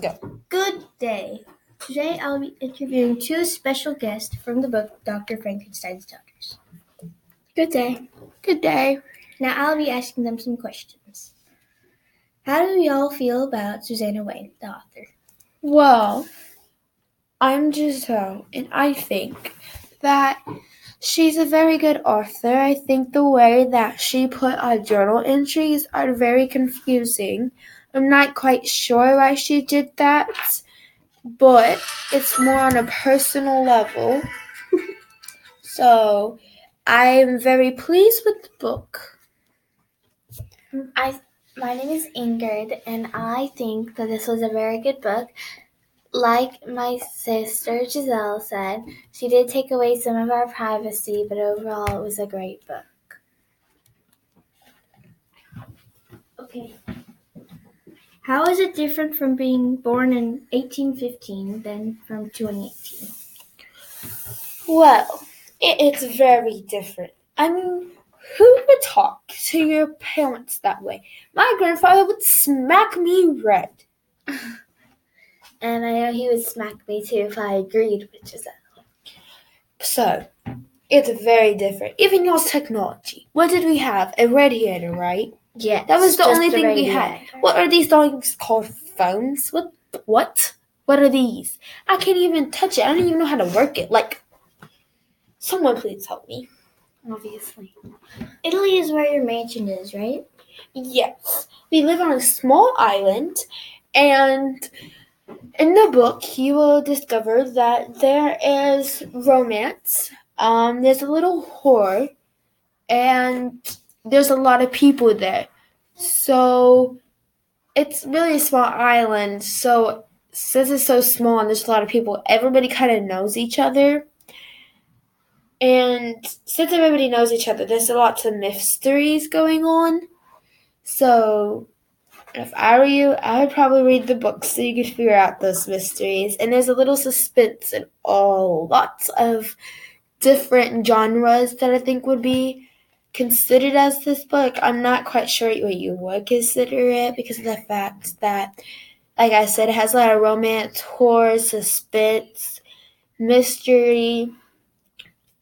Go. Good day. Today I'll be interviewing two special guests from the book Dr. Frankenstein's Daughters. Good day. Good day. Now I'll be asking them some questions. How do y'all feel about Susanna Weyn, the author? Well, I'm Giselle, and I think that she's a very good author. I think the way that she put our journal entries are very confusing. I'm not quite sure why she did that, but it's more on a personal level. so I'm very pleased with the book. I my name is Ingrid, and I think that this was a very good book. Like my sister Giselle said, she did take away some of our privacy, but overall, it was a great book. Okay. How is it different from being born in 1815 than from 2018? Well, it is very different. I mean, who would talk to your parents that way? My grandfather would smack me red. And I know he would smack me too if I agreed with Giselle. So, it's very different. Even y'all's technology. What did we have? A radiator, right? Yes, That was the only thing we had. What are these things called? Phones? What? What? What are these? I can't even touch it. I don't even know how to work it. Like, someone please help me. Obviously. Italy is where your mansion is, right? Yes. We live on a small island, and in the book, you will discover that there is romance. Um, there's a little whore, and there's a lot of people there. So it's really a small island. So since it's so small and there's a lot of people, everybody kind of knows each other. And since everybody knows each other, there's a lot of mysteries going on. So if I were you, I would probably read the book so you could figure out those mysteries. And there's a little suspense and all lots of different genres that I think would be considered as this book. I'm not quite sure what you would consider it because of the fact that, like I said, it has a lot of romance, horror, suspense, mystery.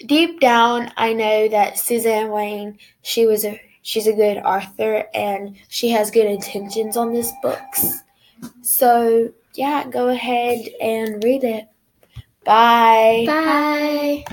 Deep down, I know that Suzanne Weyn, she was a she's a good author and she has good intentions on this books. So yeah, go ahead and read it. Bye. Bye.